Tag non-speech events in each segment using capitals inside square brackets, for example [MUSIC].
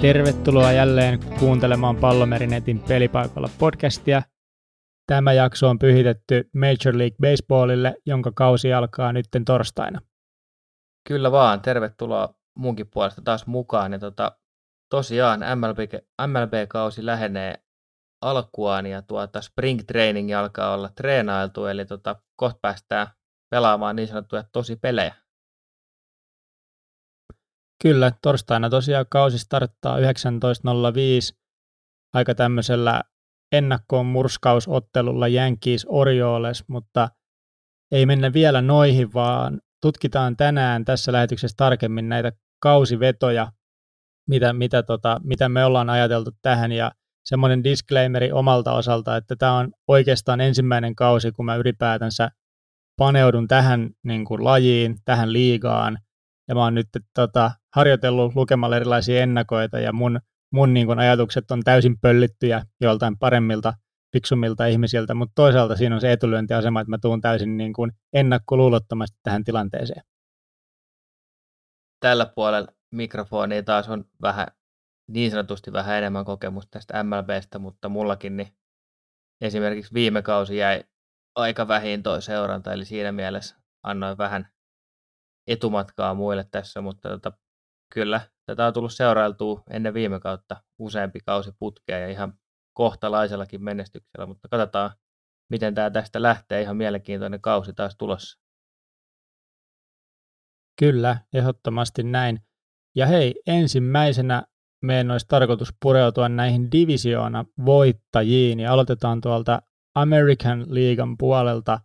Tervetuloa jälleen kuuntelemaan Pallomerinetin pelipaikalla podcastia. Tämä jakso on pyhitetty Major League Baseballille, jonka kausi alkaa nytten torstaina. Kyllä vaan, tervetuloa munkin puolesta taas mukaan. Ja tota, tosiaan MLB, MLB-kausi lähenee alkuaan ja tuota spring training alkaa olla treenailtu, eli tota, kohta päästään pelaamaan niin sanottuja tosi pelejä. Kyllä, torstaina tosiaan kausi starttaa 19.05 aika tämmöisellä ennakkoon murskausottelulla Yankees Orioles, mutta ei mennä vielä noihin, vaan tutkitaan tänään tässä lähetyksessä tarkemmin näitä kausivetoja, mitä, mitä, tota, mitä me ollaan ajateltu tähän. Ja semmoinen disclaimeri omalta osalta, että tämä on oikeastaan ensimmäinen kausi, kun mä ylipäätänsä paneudun tähän niin kuin, lajiin, tähän liigaan, ja mä oon nyt tota, harjoitellut lukemalla erilaisia ennakoita, ja mun, mun niin kuin, ajatukset on täysin pöllittyjä joltain paremmilta, fiksummilta ihmisiltä, mutta toisaalta siinä on se etulyöntiasema, että mä tuun täysin niin kuin, ennakkoluulottomasti tähän tilanteeseen. Tällä puolella mikrofoni taas on vähän niin sanotusti vähän enemmän kokemusta tästä MLBstä, mutta mullakin niin esimerkiksi viime kausi jäi aika vähin toi seuranta, eli siinä mielessä annoin vähän etumatkaa muille tässä, mutta tota, kyllä tätä on tullut seurailtua ennen viime kautta useampi kausi putkea ja ihan kohtalaisellakin menestyksellä, mutta katsotaan, miten tämä tästä lähtee. Ihan mielenkiintoinen kausi taas tulossa. Kyllä, ehdottomasti näin. Ja hei, ensimmäisenä meidän olisi tarkoitus pureutua näihin divisioona voittajiin ja aloitetaan tuolta American Leaguean puolelta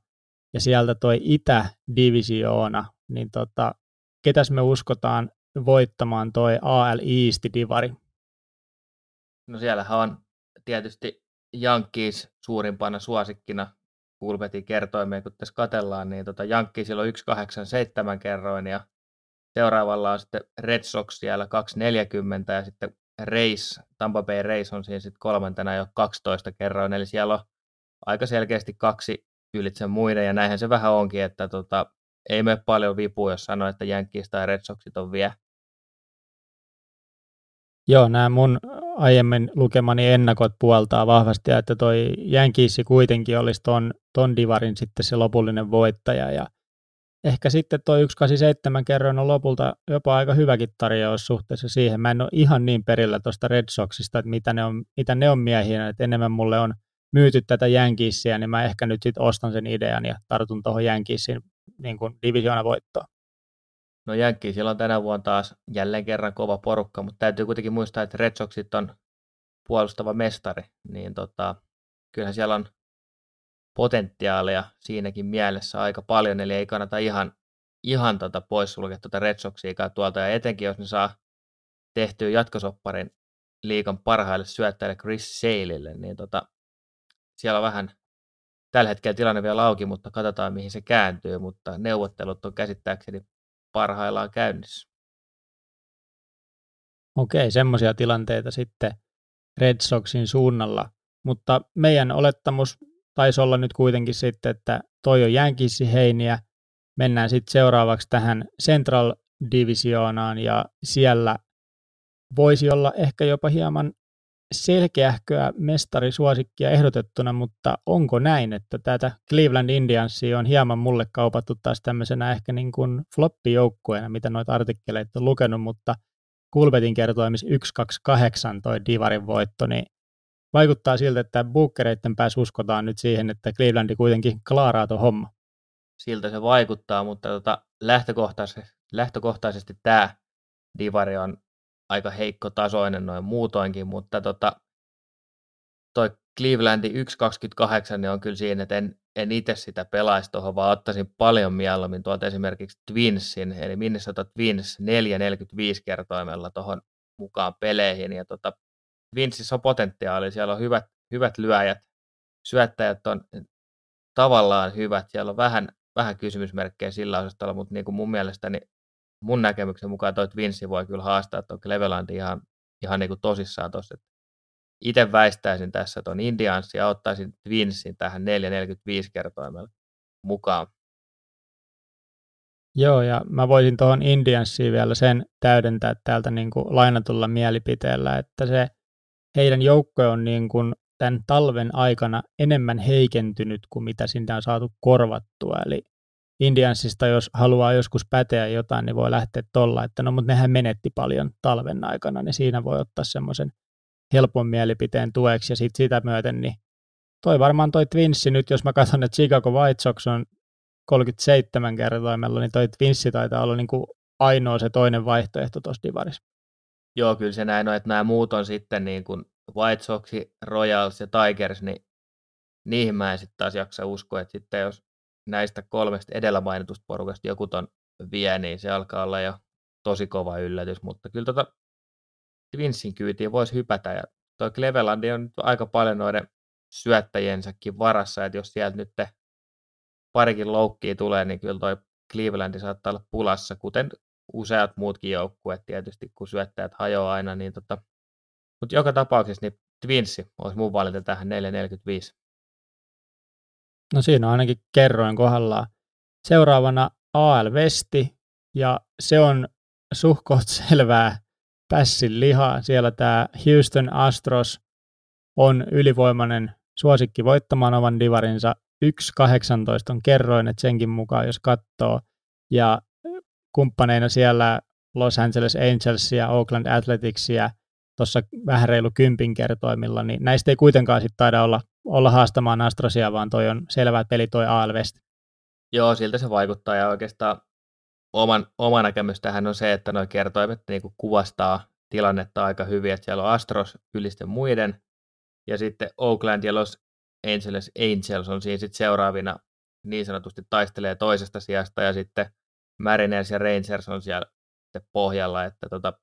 ja sieltä toi Itä-divisioona, niin tota, ketäs me uskotaan voittamaan toi AL East-divari? No siellähän on tietysti Yankees suurimpana suosikkina Kulpetin kertoimeen, kun tässä katellaan, niin tota Yankeesilla on 187 kerroin ja seuraavalla on sitten Red Sox siellä 240 ja sitten Race, Tampa Bay Race on siinä sitten kolmantena jo 12 kerroin, eli siellä on aika selkeästi kaksi ylitse muiden, ja näinhän se vähän onkin, että tota, ei mene paljon vipua, jos sanoo, että Yankees tai Red Soxit on vielä. Joo, nämä mun aiemmin lukemani ennakot puoltaa vahvasti, että toi Yankees kuitenkin olisi ton, ton divarin sitten se lopullinen voittaja, ja ehkä sitten tuo 187 kerroin on lopulta jopa aika hyväkin tarjous suhteessa siihen. Mä en ole ihan niin perillä tuosta Red Soxista, että mitä ne on, mitä ne on miehiä, että enemmän mulle on myyty tätä Yankeesia, niin mä ehkä nyt sitten ostan sen idean ja tartun tuohon Yankeesin niin kuin voittoon. No Yankeesilla on tänä vuonna taas jälleen kerran kova porukka, mutta täytyy kuitenkin muistaa, että Red Soxit on puolustava mestari, niin tota, kyllähän siellä on potentiaalia siinäkin mielessä aika paljon, eli ei kannata ihan, ihan tota poissulkea tuota Red Soxia tuolta, ja etenkin jos ne saa tehtyä jatkosopparin liikan parhaille syöttäjille Chris Saleille, niin tota, siellä on vähän tällä hetkellä tilanne vielä auki, mutta katsotaan mihin se kääntyy, mutta neuvottelut on käsittääkseni parhaillaan käynnissä. Okei, semmoisia tilanteita sitten Red Soxin suunnalla, mutta meidän olettamus taisi olla nyt kuitenkin sitten, että toi on Yankeesin heiniä. Mennään sitten seuraavaksi tähän Central Divisioonaan ja siellä voisi olla ehkä jopa hieman selkeähköä mestarisuosikkia ehdotettuna, mutta onko näin, että tätä Cleveland Indiansia on hieman mulle kaupattu taas tämmöisenä ehkä niin kuin floppijoukkueena, mitä noita artikkeleita on lukenut, mutta Kulpetin kertoimis 128 toi Divarin voitto, niin vaikuttaa siltä, että bookereiden päässä uskotaan nyt siihen, että Clevelandi kuitenkin klaaraa tuon homma. Siltä se vaikuttaa, mutta tota, lähtökohtaisesti, lähtökohtaisesti tämä divari on aika heikko tasoinen noin muutoinkin, mutta tota, toi Clevelandi 1.28 niin on kyllä siinä, että en, en itse sitä pelaisi tuohon, vaan ottaisin paljon mieluummin tuolta esimerkiksi Twinsin, eli Minnesota Twins 4.45 kertoimella tuohon mukaan peleihin, ja tota, Vinssissä on potentiaali, siellä on hyvät, hyvät lyöjät, syöttäjät on tavallaan hyvät, siellä on vähän, vähän kysymysmerkkejä sillä osastolla, mutta niin kuin mun mielestäni mun näkemyksen mukaan toi Twinssi voi kyllä haastaa tuon Cleveland ihan, ihan niin kuin tosissaan tuossa. Itse väistäisin tässä tuon Indiansin ja ottaisin Twinsin tähän 4.45 kertoimella mukaan. Joo, ja mä voisin tuohon Indiansiin vielä sen täydentää täältä niin kuin lainatulla mielipiteellä, että se heidän joukko on niin kuin tämän talven aikana enemmän heikentynyt kuin mitä sinne on saatu korvattua. Eli Indiansista, jos haluaa joskus päteä jotain, niin voi lähteä tuolla, että no mutta nehän menetti paljon talven aikana, niin siinä voi ottaa semmoisen helpon mielipiteen tueksi ja sitten sitä myöten, niin toi varmaan toi Twinssi nyt, jos mä katson, että Chicago White Sox on 37 kertoimella, niin toi Twinssi taitaa olla niin kuin ainoa se toinen vaihtoehto tuossa divarissa. Joo, kyllä se näin on, että nämä muut on sitten niin kuin White Sox, Royals ja Tigers, niin niihin mä en sitten taas jaksa uskoa, että sitten jos näistä kolmesta edellä mainitusta porukasta joku ton vie, niin se alkaa olla jo tosi kova yllätys, mutta kyllä tota Twinsin kyytiin voisi hypätä, ja toi Clevelandi on nyt aika paljon noiden syöttäjensäkin varassa, että jos sieltä nyt parikin loukkiä tulee, niin kyllä toi Clevelandi saattaa olla pulassa, kuten useat muutkin joukkueet tietysti, kun syöttäjät hajoaa aina, niin tota, mutta joka tapauksessa niin Twinsi olisi mun valinta tähän 445. No siinä on ainakin kerroin kohdallaan. Seuraavana AL Vesti, ja se on suhkoht [LAUGHS] selvää pässin lihaa. Siellä tämä Houston Astros on ylivoimainen suosikki voittamaan oman divarinsa. 1.18 on kerroin, että senkin mukaan jos katsoo. Ja kumppaneina siellä Los Angeles Angels ja Oakland ja tuossa vähän reilu kympin kertoimilla, niin näistä ei kuitenkaan sitten taida olla, olla haastamaan Astrosia, vaan toi on selvä peli toi AL West. Joo, siltä se vaikuttaa ja oikeastaan oman, oma näkemys tähän on se, että nuo kertoimet niin kuvastaa tilannetta aika hyvin, että siellä on Astros ylisten muiden ja sitten Oakland ja Los Angeles Angels on siinä sitten seuraavina niin sanotusti taistelee toisesta sijasta ja sitten Mariners ja Rangers on siellä pohjalla, että tota,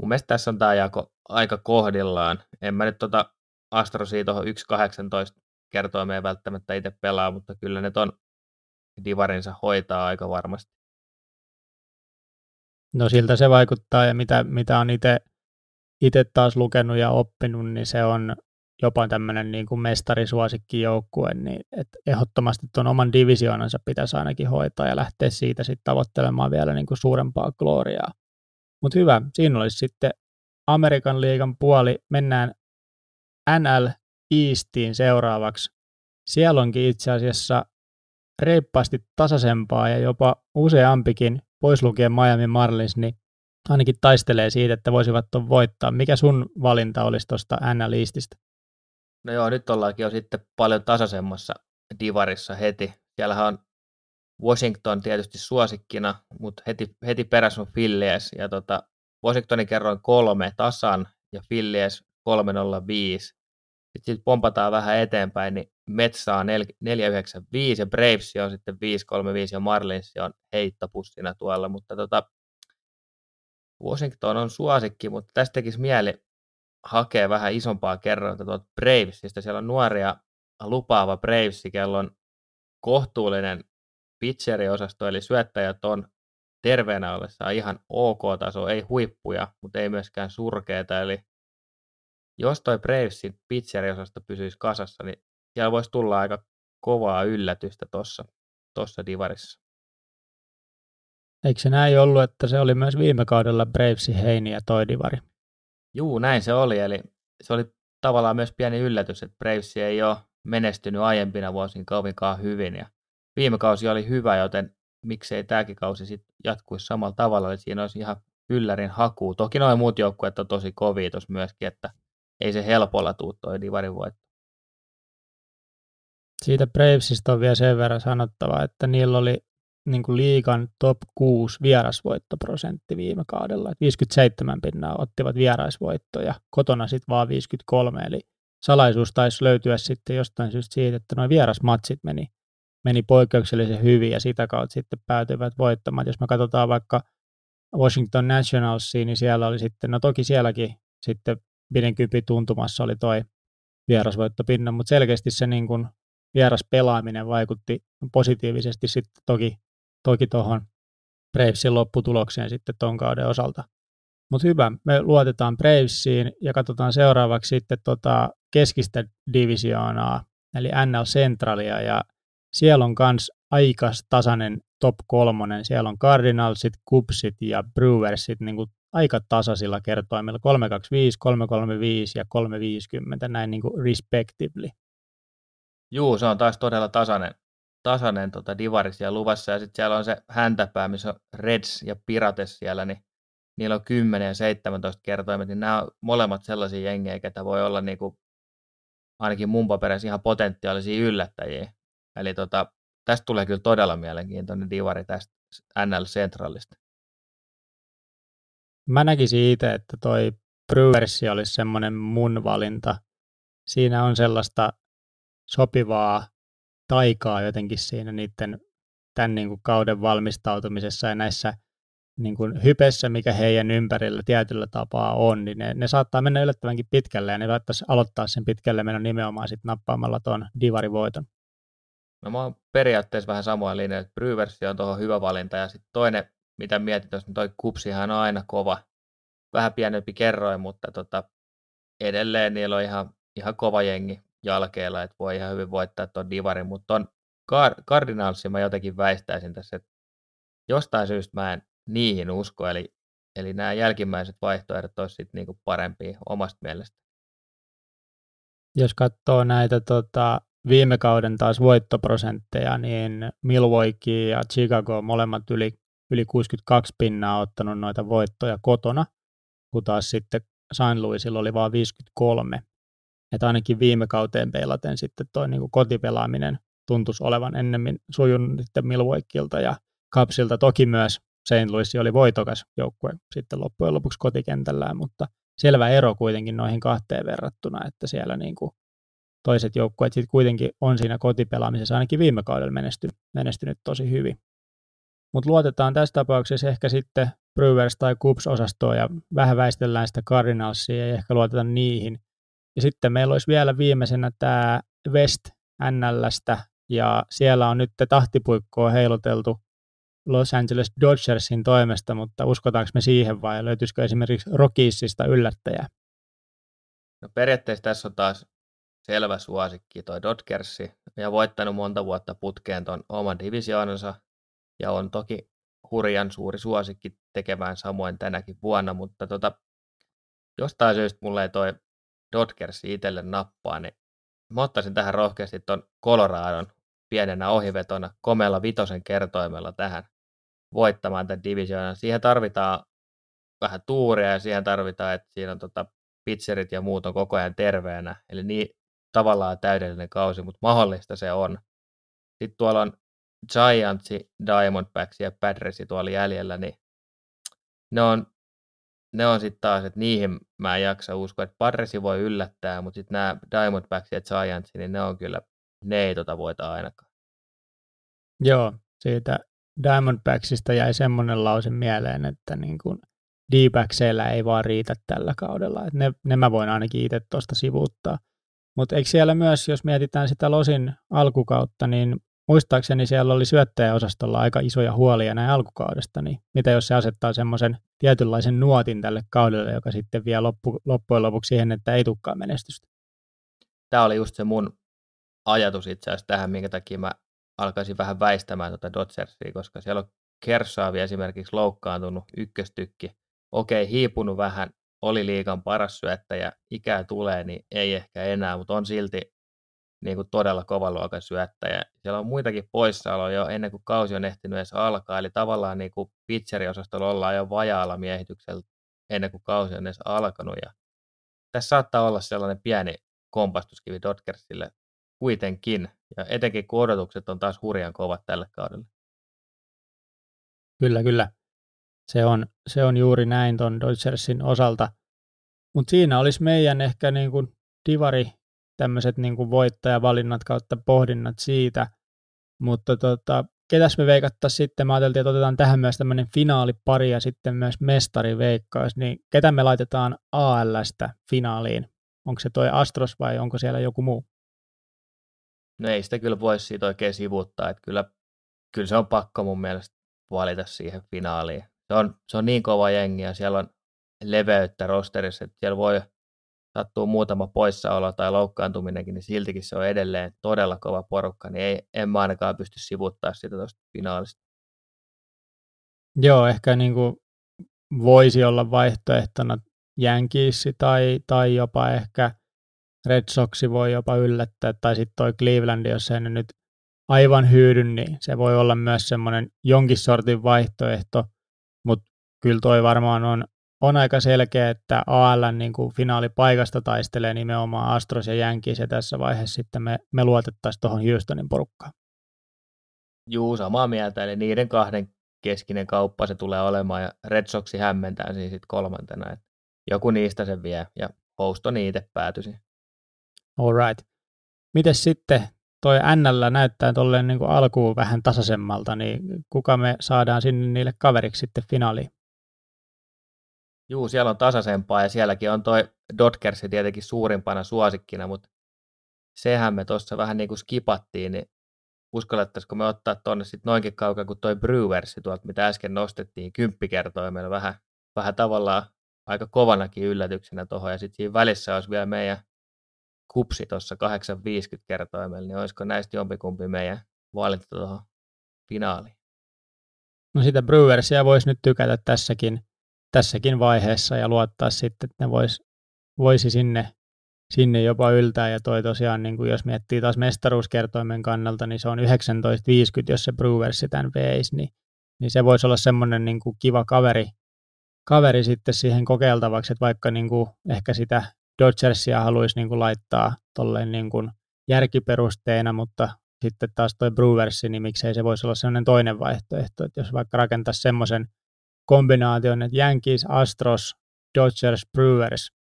mun mielestä tässä on tämä jako aika kohdillaan. En mä nyt tota Astrosia tuohon 1.18 kertoimeen välttämättä itse pelaa, mutta kyllä ne ton divarinsa hoitaa aika varmasti. No siltä se vaikuttaa ja mitä, mitä on itse taas lukenut ja oppinut, niin se on jopa tämmöinen niin kuin mestarisuosikkijoukkue, niin että ehdottomasti tuon oman divisioonansa pitäisi ainakin hoitaa ja lähteä siitä sitten tavoittelemaan vielä niin kuin suurempaa gloriaa. Mutta hyvä, siinä olisi sitten Amerikan liigan puoli. Mennään NL Eastiin seuraavaksi. Siellä onkin itse asiassa reippaasti tasaisempaa ja jopa useampikin, pois lukien Miami Marlins, niin ainakin taistelee siitä, että voisivat tuon voittaa. Mikä sun valinta olisi tuosta NL Eastistä? No joo, nyt ollaankin jo sitten paljon tasaisemmassa divarissa heti. Siellähän on Washington tietysti suosikkina, mutta heti, heti perässä on Phillies. Ja tota, Washingtonin kerroin kolme tasan ja Phillies 305. Sitten sit pompataan vähän eteenpäin, niin Mets saa 495 ja Braves on sitten 535 ja Marlins on heittopussina tuolla, mutta tota, Washington on suosikki, mutta tästä tekisi mieli hakea vähän isompaa kerrointa tuolta Bravesista. Siellä on nuoria lupaava Bravesi, kello on kohtuullinen pitcheriosasto, eli syöttäjät on terveenä ollessa ihan ok-taso, ei huippuja, mutta ei myöskään surkeita, eli jos toi Bravesin pitcheriosasto pysyisi kasassa, niin siellä voisi tulla aika kovaa yllätystä tuossa tossa divarissa. Eikö se näin ollut, että se oli myös viime kaudella Bravesin heini ja toi divari? Juu, näin se oli, eli se oli tavallaan myös pieni yllätys, että Braves ei ole menestynyt aiempina vuosina kovinkaan hyvin, ja viime kausi oli hyvä, joten miksei tämäkin kausi sitten jatkuisi samalla tavalla, eli siinä olisi ihan yllärin haku. Toki noin muut joukkueet on tosi kovia tuossa myöskin, että ei se helpolla tuu toi divarin voitto. Siitä Bravesista on vielä sen verran sanottava, että niillä oli niin kuin liigan top 6 vierasvoittoprosentti viime kaudella. 57 pinnaa ottivat vieraisvoittoja, kotona sitten vaan 53, eli salaisuus taisi löytyä sitten jostain syystä siitä, että nuo vierasmatsit meni meni poikkeuksellisen hyvin ja sitä kautta sitten päätyivät voittamaan. Jos me katsotaan vaikka Washington Nationalsia, niin siellä oli sitten, no toki sielläkin sitten Bidenkypi tuntumassa oli toi vierasvoittopinnan, mutta selkeästi se niin kuin vieras pelaaminen vaikutti positiivisesti sitten toki toki tuohon Bravesin lopputulokseen sitten ton kauden osalta. Mutta hyvä, me luotetaan Bravesiin ja katsotaan seuraavaksi sitten tota keskistä divisioonaa, eli NL Centralia, ja siellä on myös aika tasainen top kolmonen. Siellä on Cardinalsit, Cubsit ja Brewersit niin kuin aika tasaisilla kertoimilla, 325, 335 ja 350, näin niin kuin respectively. Juu, se on taas todella tasainen, tasainen tota divari siellä luvassa, ja sitten siellä on se häntäpää, missä on Reds ja Pirates siellä, niin niillä on 10 ja 17 kertoimet, niin nämä on molemmat sellaisia jengejä, että voi olla niin kuin, ainakin mun papereissa ihan potentiaalisia yllättäjiä. Eli tota, tästä tulee kyllä todella mielenkiintoinen divari tästä NL Centralista. Mä näkisin itse, että toi Brewersi olisi semmoinen mun valinta. Siinä on sellaista sopivaa taikaa jotenkin siinä niiden tämän niin kuin kauden valmistautumisessa ja näissä niin kuin hypessä, mikä heidän ympärillä tietyllä tapaa on, niin ne, ne saattaa mennä yllättävänkin pitkälle ja ne saattaisi aloittaa sen pitkälle menon nimenomaan sitten nappaamalla tuon divarivoiton. No mä oon periaatteessa vähän samoin linjoilla, että Brewers on tuohon hyvä valinta ja sitten toinen, mitä mietit, niin toi Kupsihan on aina kova, vähän pienempi kerroin, mutta tota, edelleen niillä on ihan, ihan kova jengi jalkeilla, että voi ihan hyvin voittaa tuon divarin, mutta on Cardinalsin mä jotenkin väistäisin tässä, että jostain syystä mä en niihin usko, eli, eli nämä jälkimmäiset vaihtoehdot olisivat niinku parempia omasta mielestä. Jos katsoo näitä tota, viime kauden taas voittoprosentteja, niin Milwaukee ja Chicago molemmat yli, yli 62 pinnaa ottanut noita voittoja kotona, kun taas sitten Saint Louisilla oli vain 53. Että ainakin viime kauteen peilaten sitten toi niin kuin kotipelaaminen tuntuisi olevan ennemmin sujunut sitten Milwaukeelta ja Kapsilta. Toki myös St. Louis oli voitokas joukkue sitten loppujen lopuksi kotikentällään, mutta selvä ero kuitenkin noihin kahteen verrattuna, että siellä niin kuin toiset joukkueet sitten kuitenkin on siinä kotipelaamisessa ainakin viime kaudella menestynyt, menestynyt tosi hyvin. Mutta luotetaan tässä tapauksessa ehkä sitten Brewers tai Cubs-osastoa ja vähän väistellään sitä Cardinalsia ja ehkä luotetaan niihin. Ja sitten meillä olisi vielä viimeisenä tämä West NLstä ja siellä on nyt tahtipuikkoa heiluteltu Los Angeles Dodgersin toimesta, mutta uskotaanko me siihen vai löytyisikö esimerkiksi Rockiesista yllättäjää? No periaatteessa tässä on taas selvä suosikki toi Dodgersi ja voittanut monta vuotta putkeen tuon oman divisioonansa ja on toki hurjan suuri suosikki tekemään samoin tänäkin vuonna, mutta tota, jostain syystä mulle ei toi Dodgersi itselle nappaa, niin mä ottaisin tähän rohkeasti tuon Coloradon pienenä ohivetona komealla vitosen kertoimella tähän voittamaan tämän divisioonan. Siihen tarvitaan vähän tuuria ja siihen tarvitaan, että siinä on tota pitcherit ja muut on koko ajan terveenä. Eli niin tavallaan täydellinen kausi, mutta mahdollista se on. Sitten tuolla on Giantsi, Diamondbacks ja Padresi tuolla jäljellä, niin ne on, ne on sitten taas, että niihin mä en jaksa uskoa, että Padresi voi yllättää, mutta sitten nämä Diamondbacks ja Giantsi, niin ne on kyllä, ne ei tota voita ainakaan. Joo, siitä Diamondbacksista jäi semmoinen lause mieleen, että niin kuin d ei vaan riitä tällä kaudella. Et ne, ne mä voin ainakin itse tuosta sivuuttaa. Mutta eikö siellä myös, jos mietitään sitä Losin alkukautta, niin muistaakseni siellä oli syöttäjäosastolla aika isoja huolia näin alkukaudesta, niin mitä jos se asettaa semmoisen tietynlaisen nuotin tälle kaudelle, joka sitten vie loppu, loppujen lopuksi siihen, että ei tulekaan menestystä? Tämä oli just se mun ajatus itse asiassa tähän, minkä takia mä alkaisin vähän väistämään tuota Dodgersia, koska siellä on Kersaavi esimerkiksi loukkaantunut ykköstykki. Okei, hiipunut vähän, oli liikan paras syöttäjä, ikää tulee, niin ei ehkä enää, mutta on silti niin kuin todella kovan luokan syöttäjä. Siellä on muitakin poissaoloja jo ennen kuin kausi on ehtinyt edes alkaa, eli tavallaan niin kuin pitcheriosastolla ollaan jo vajaalla miehityksellä ennen kuin kausi on edes alkanut. Ja tässä saattaa olla sellainen pieni kompastuskivi Dodgersille kuitenkin, ja etenkin kun odotukset on taas hurjan kovat tälle kaudelle. Kyllä, kyllä. Se on, se on juuri näin tuon Dodgersin osalta. Mutta siinä olisi meidän ehkä niin kuin divari tämmöiset niin kuin voittajavalinnat kautta pohdinnat siitä. Mutta tota, ketäs me veikattaisiin sitten? Mä ajattelin, että otetaan tähän myös tämmöinen finaalipari ja sitten myös mestariveikkaus. Niin ketä me laitetaan ALstä finaaliin? Onko se toi Astros vai onko siellä joku muu? No ei sitä kyllä voi siitä oikein sivuttaa, että kyllä, kyllä se on pakko mun mielestä valita siihen finaaliin. Se on, se on niin kova jengi ja siellä on leveyttä rosterissa, että siellä voi sattuu muutama poissaolo tai loukkaantuminenkin, niin siltikin se on edelleen todella kova porukka, niin ei, en mä ainakaan pysty sivuttaa sitä tuosta finaalista. Joo, ehkä niin kuin voisi olla vaihtoehtona Yankees tai, tai jopa ehkä Red Sox voi jopa yllättää, tai sitten toi Cleveland, jos ei nyt aivan hyydy, niin se voi olla myös semmoinen jonkin sortin vaihtoehto, mutta kyllä toi varmaan on, on aika selkeä, että AL niin kuin finaalipaikasta taistelee nimenomaan Astros ja Yankees, ja tässä vaiheessa sitten me, me luotettaisiin tuohon Houstonin porukkaan. Juu, samaa mieltä, eli niiden kahden keskinen kauppa se tulee olemaan, ja Red Soxi hämmentää siinä sitten kolmantena, että joku niistä sen vie, ja Houston itse päätyisi. All right. Miten sitten toi NL näyttää tolleen niin kuin alkuun vähän tasaisemmalta, niin kuka me saadaan sinne niille kaveriksi sitten finaaliin? Juu, siellä on tasaisempaa ja sielläkin on toi Dodgers tietenkin suurimpana suosikkina, mutta sehän me tuossa vähän niin kuin skipattiin, niin uskallettaisiko me ottaa tuonne sitten noinkin kaukaa kuin toi Brewers tuolta, mitä äsken nostettiin, meillä vähän, vähän tavallaan aika kovanakin yllätyksenä tuohon, ja sitten siinä välissä olisi vielä meidän kupsi tuossa 850 kertoimella, niin olisiko näistä jompikumpi meidän valinta tuohon finaaliin? No sitä Brewersia voisi nyt tykätä tässäkin, tässäkin vaiheessa ja luottaa sitten, että ne vois, voisi sinne, sinne jopa yltää. Ja toi tosiaan, niin kuin jos miettii taas mestaruuskertoimen kannalta, niin se on 19.50, jos se Brewers tämän veisi, niin, niin se voisi olla semmoinen niin kuin kiva kaveri, kaveri sitten siihen kokeiltavaksi, että vaikka niin kuin ehkä sitä Dodgersia haluaisi niin kuin laittaa tolleen niin kuin järkiperusteena, mutta sitten taas toi Brewers, niin miksei se voisi olla sellainen toinen vaihtoehto, että jos vaikka rakentaa semmoisen kombinaation, että Yankees, Astros, Dodgers, Brewers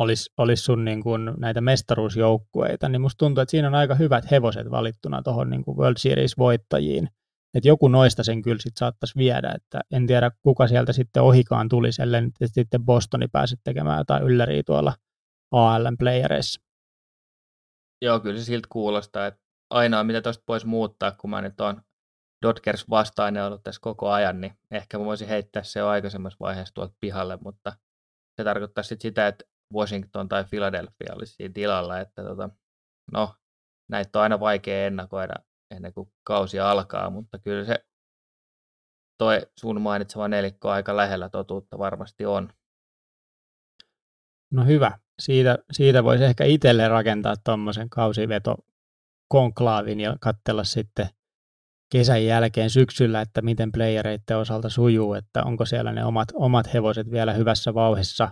olisi, olisi sun niin kuin näitä mestaruusjoukkueita, niin musta tuntuu, että siinä on aika hyvät hevoset valittuna tuohon niin World Series-voittajiin. Että joku noista sen kyllä sit saattaisi viedä, että en tiedä kuka sieltä sitten ohikaan tulisi, ellei nyt sitten Bostoni pääse tekemään jotain ylläriä tuolla ALN playereissa. Joo, kyllä se siltä kuulostaa, että ainoa mitä tuosta voisi muuttaa, kun mä nyt on Dodgers vastainen ollut tässä koko ajan, niin ehkä voisin heittää se jo aikaisemmassa vaiheessa tuolta pihalle, mutta se tarkoittaa sitten sitä, että Washington tai Philadelphia olisi siinä tilalla, että tota, no, näitä on aina vaikea ennakoida ennen kuin kausi alkaa, mutta kyllä se toi sun mainitsema nelikko aika lähellä totuutta varmasti on. No hyvä. Siitä, siitä voisi ehkä itselle rakentaa tuommoisen kausiveto konklaavin ja katsella sitten kesän jälkeen syksyllä, että miten playereiden osalta sujuu, että onko siellä ne omat, omat hevoset vielä hyvässä vauhissa.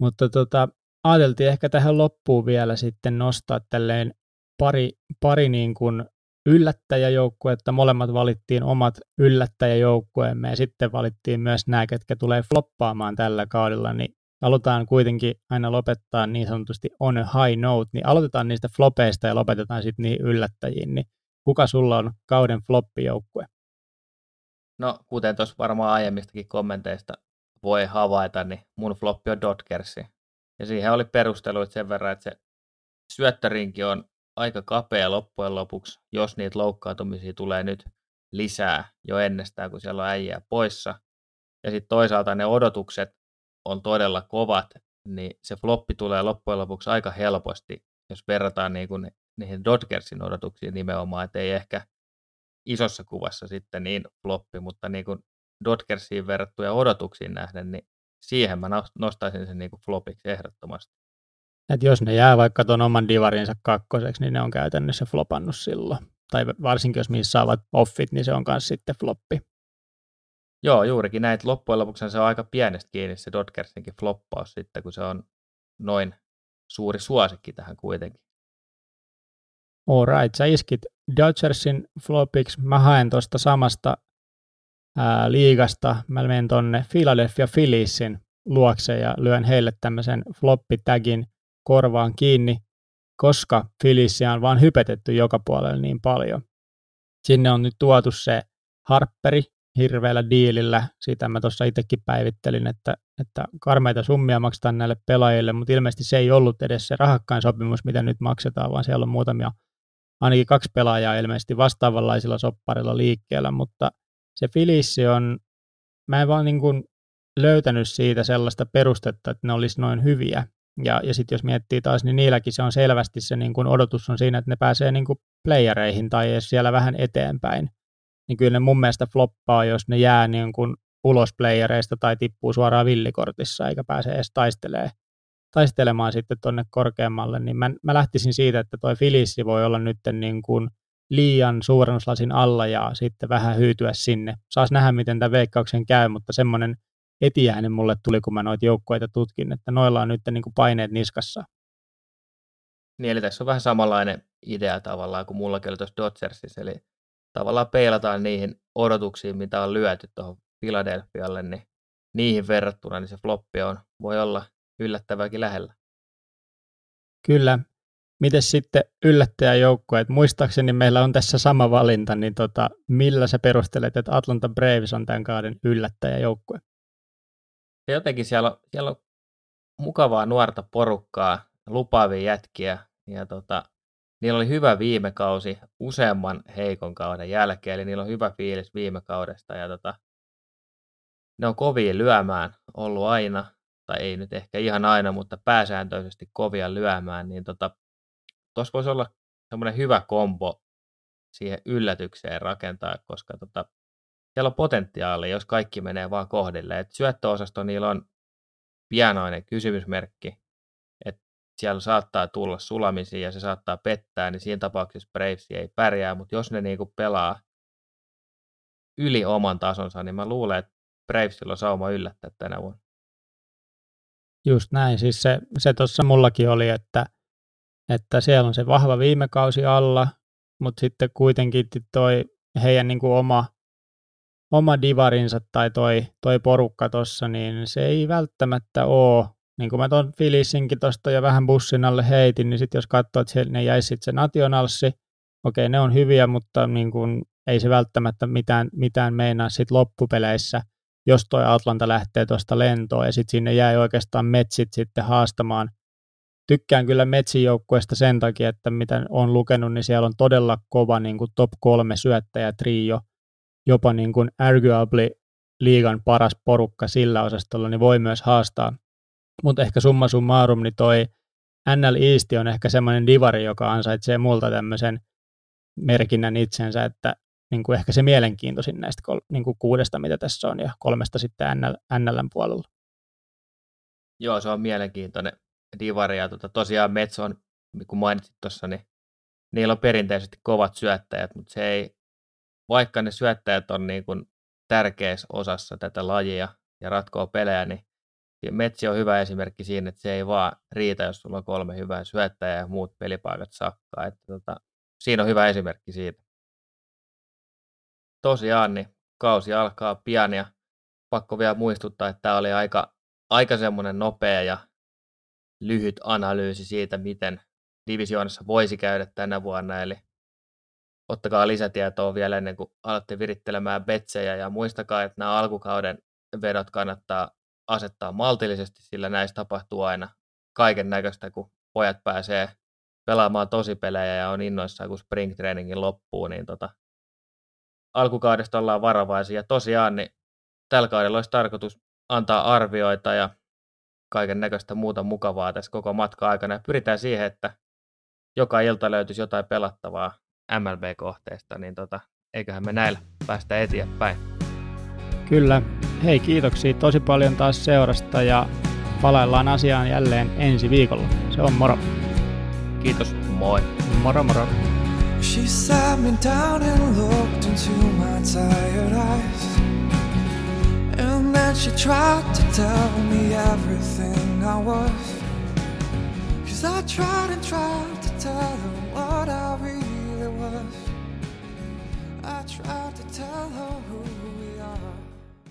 Mutta tota, ajateltiin ehkä tähän loppuun vielä sitten nostaa tälleen pari, pari niin kuin yllättäjäjoukkuetta. Molemmat valittiin omat yllättäjäjoukkueemme ja sitten valittiin myös nämä, ketkä tulee floppaamaan tällä kaudella, niin halutaan kuitenkin aina lopettaa niin sanotusti on a high note, niin aloitetaan niistä flopeista ja lopetetaan sitten niihin yllättäjiin, niin kuka sulla on kauden floppijoukkue? No, kuten tuossa varmaan aiemmistakin kommenteista voi havaita, niin mun floppi on Dodgersi. Ja siihen oli perusteluit sen verran, että se syöttärinki on aika kapea loppujen lopuksi, jos niitä loukkaantumisia tulee nyt lisää jo ennestään, kun siellä on äijää poissa. Ja sitten toisaalta ne odotukset on todella kovat, niin se floppi tulee loppujen lopuksi aika helposti, jos verrataan niin kuin niihin Dodgersin odotuksiin nimenomaan, että ei ehkä isossa kuvassa sitten niin floppi, mutta niin kuin Dodgersiin verrattuja odotuksiin nähden, niin siihen mä nostaisin sen niin kuin flopiksi ehdottomasti. Et jos ne jää vaikka tuon oman divarinsa kakkoseksi, niin ne on käytännössä flopannut silloin. Tai varsinkin jos missä saavat offit, niin se on myös sitten floppi. Joo, juurikin näitä loppujen lopuksi se on aika pienestä kiinni se Dodgersinkin floppaus sitten, kun se on noin suuri suosikki tähän kuitenkin. Alright, sä iskit Dodgersin flopiksi. Mä haen tuosta samasta ää, liigasta. Mä menen tonne Philadelphia Philliesin luokse ja lyön heille tämmöisen floppitagin korvaan kiinni, koska Philliesia on vaan hypetetty joka puolella niin paljon. Sinne on nyt tuotu se Harperi, hirveällä diilillä. Siitä mä tuossa itsekin päivittelin, että, että karmeita summia maksetaan näille pelaajille, mutta ilmeisesti se ei ollut edes se rahakkain sopimus, mitä nyt maksetaan, vaan siellä on muutamia, ainakin kaksi pelaajaa ilmeisesti vastaavanlaisilla sopparilla liikkeellä, mutta se Filissi on, mä en vaan niin kuin löytänyt siitä sellaista perustetta, että ne olisi noin hyviä. Ja, ja sitten jos miettii taas, niin niilläkin se on selvästi se niin kuin odotus on siinä, että ne pääsee niin kuin playereihin tai edes siellä vähän eteenpäin. Niin kyllä ne mun mielestä floppaa, jos ne jää niin kuin ulos playereista tai tippuu suoraan villikortissa eikä pääse edes taistelemaan, taistelemaan sitten tuonne korkeammalle. Niin mä, mä lähtisin siitä, että toi Filissi voi olla nyt niin kuin liian suurennuslasin alla ja sitten vähän hyytyä sinne. Saas nähdä, miten tämä veikkauksen käy, mutta semmoinen etiäinen mulle tuli, kun mä noita joukkoita tutkin, että noilla on nyt niin kuin paineet niskassa. Niin, eli tässä on vähän samanlainen idea tavallaan kuin mullakin oli tuossa Dodgersissa, eli tavallaan peilataan niihin odotuksiin, mitä on lyöty tuohon Philadelphialle, niin niihin verrattuna niin se floppi on, voi olla yllättävääkin lähellä. Kyllä, Miten sitten yllättäjäjoukkueet? Muistaakseni meillä on tässä sama valinta, niin tota, millä sä perustelet, että Atlanta Braves on tämän kauden yllättäjäjoukkue? Se jotenkin siellä on, siellä on mukavaa nuorta porukkaa, lupaavia jätkiä, ja tota, niillä oli hyvä viime kausi useamman heikon kauden jälkeen, eli niillä on hyvä fiilis viime kaudesta, ja tota, ne on kovia lyömään ollut aina, tai ei nyt ehkä ihan aina, mutta pääsääntöisesti kovia lyömään, niin tota, voisi olla semmoinen hyvä kombo siihen yllätykseen rakentaa, koska tota, siellä on potentiaali, jos kaikki menee vaan kohdille. Et syöttöosasto niillä on pienoinen kysymysmerkki, että siellä saattaa tulla sulamisia ja se saattaa pettää, niin siinä tapauksessa Braves ei pärjää, mutta jos ne niinku pelaa yli oman tasonsa, niin mä luulen, että Bravesilla on sauma yllättää tänä vuonna. Just näin, siis se, se tuossa mullakin oli, että – että siellä on se vahva viime kausi alla, mutta sitten kuitenkin toi heidän niin kuin oma, oma divarinsa tai toi, toi porukka tuossa, niin se ei välttämättä ole, niin kuin mä tuon Filissinkin tuosta jo vähän bussin alle heitin, niin sitten jos katsoo, että ne jäisi sitten se nationalsi, okei ne on hyviä, mutta niin kuin, ei se välttämättä mitään, mitään meinaa sitten loppupeleissä, jos toi Atlanta lähtee tuosta lentoon ja sitten sinne jäi oikeastaan metsit sitten haastamaan tykkään kyllä Metsin joukkueesta sen takia, että mitä on lukenut, niin siellä on todella kova niin kuin top kolme syöttäjä trio, jopa niin kuin arguably liigan paras porukka sillä osastolla, niin voi myös haastaa. Mutta ehkä summa summarum, niin toi NL East on ehkä semmoinen divari, joka ansaitsee multa tämmöisen merkinnän itsensä, että niin kuin ehkä se mielenkiintoisin näistä kol, niin kuin kuudesta, mitä tässä on, ja kolmesta sitten NL, NLn puolella. Joo, se on mielenkiintoinen divari. Ja tota, tosiaan Metson, niin kun mainitsit tuossa, niin niillä on perinteisesti kovat syöttäjät, mutta se ei, vaikka ne syöttäjät on niin kuin tärkeässä osassa tätä lajia ja ratkoo pelejä, niin Metsi on hyvä esimerkki siinä, että se ei vaan riitä, jos sulla on kolme hyvää syöttäjää ja muut pelipaikat sakkaa. Että tota, siinä on hyvä esimerkki siitä. Tosiaan, niin kausi alkaa pian ja pakko vielä muistuttaa, että tämä oli aika, aika semmoinen nopea ja lyhyt analyysi siitä, miten divisioonassa voisi käydä tänä vuonna, eli ottakaa lisätietoa vielä ennen kuin alatte virittelemään betsejä ja muistakaa, että nämä alkukauden vedot kannattaa asettaa maltillisesti, sillä näistä tapahtuu aina kaiken näköistä, kun pojat pääsee pelaamaan tosipelejä ja on innoissaan, kun spring trainingin loppuu, niin tota, alkukaudesta ollaan varovaisia. Tosiaan, niin tällä kaudella olisi tarkoitus antaa arvioita ja kaiken näköistä muuta mukavaa tässä koko matka aikana. Ja pyritään siihen, että joka ilta löytyisi jotain pelattavaa MLB-kohteesta, niin tota, eiköhän me näillä päästä eteenpäin. Kyllä. Hei, kiitoksia tosi paljon taas seurasta ja palaillaan asiaan jälleen ensi viikolla. Se on moro. Kiitos, moi. Moro moro. She sat me down and looked into my tired eyes And then she tried to tell me everything I was. Cause I tried and tried to tell her what I really was. I tried to tell her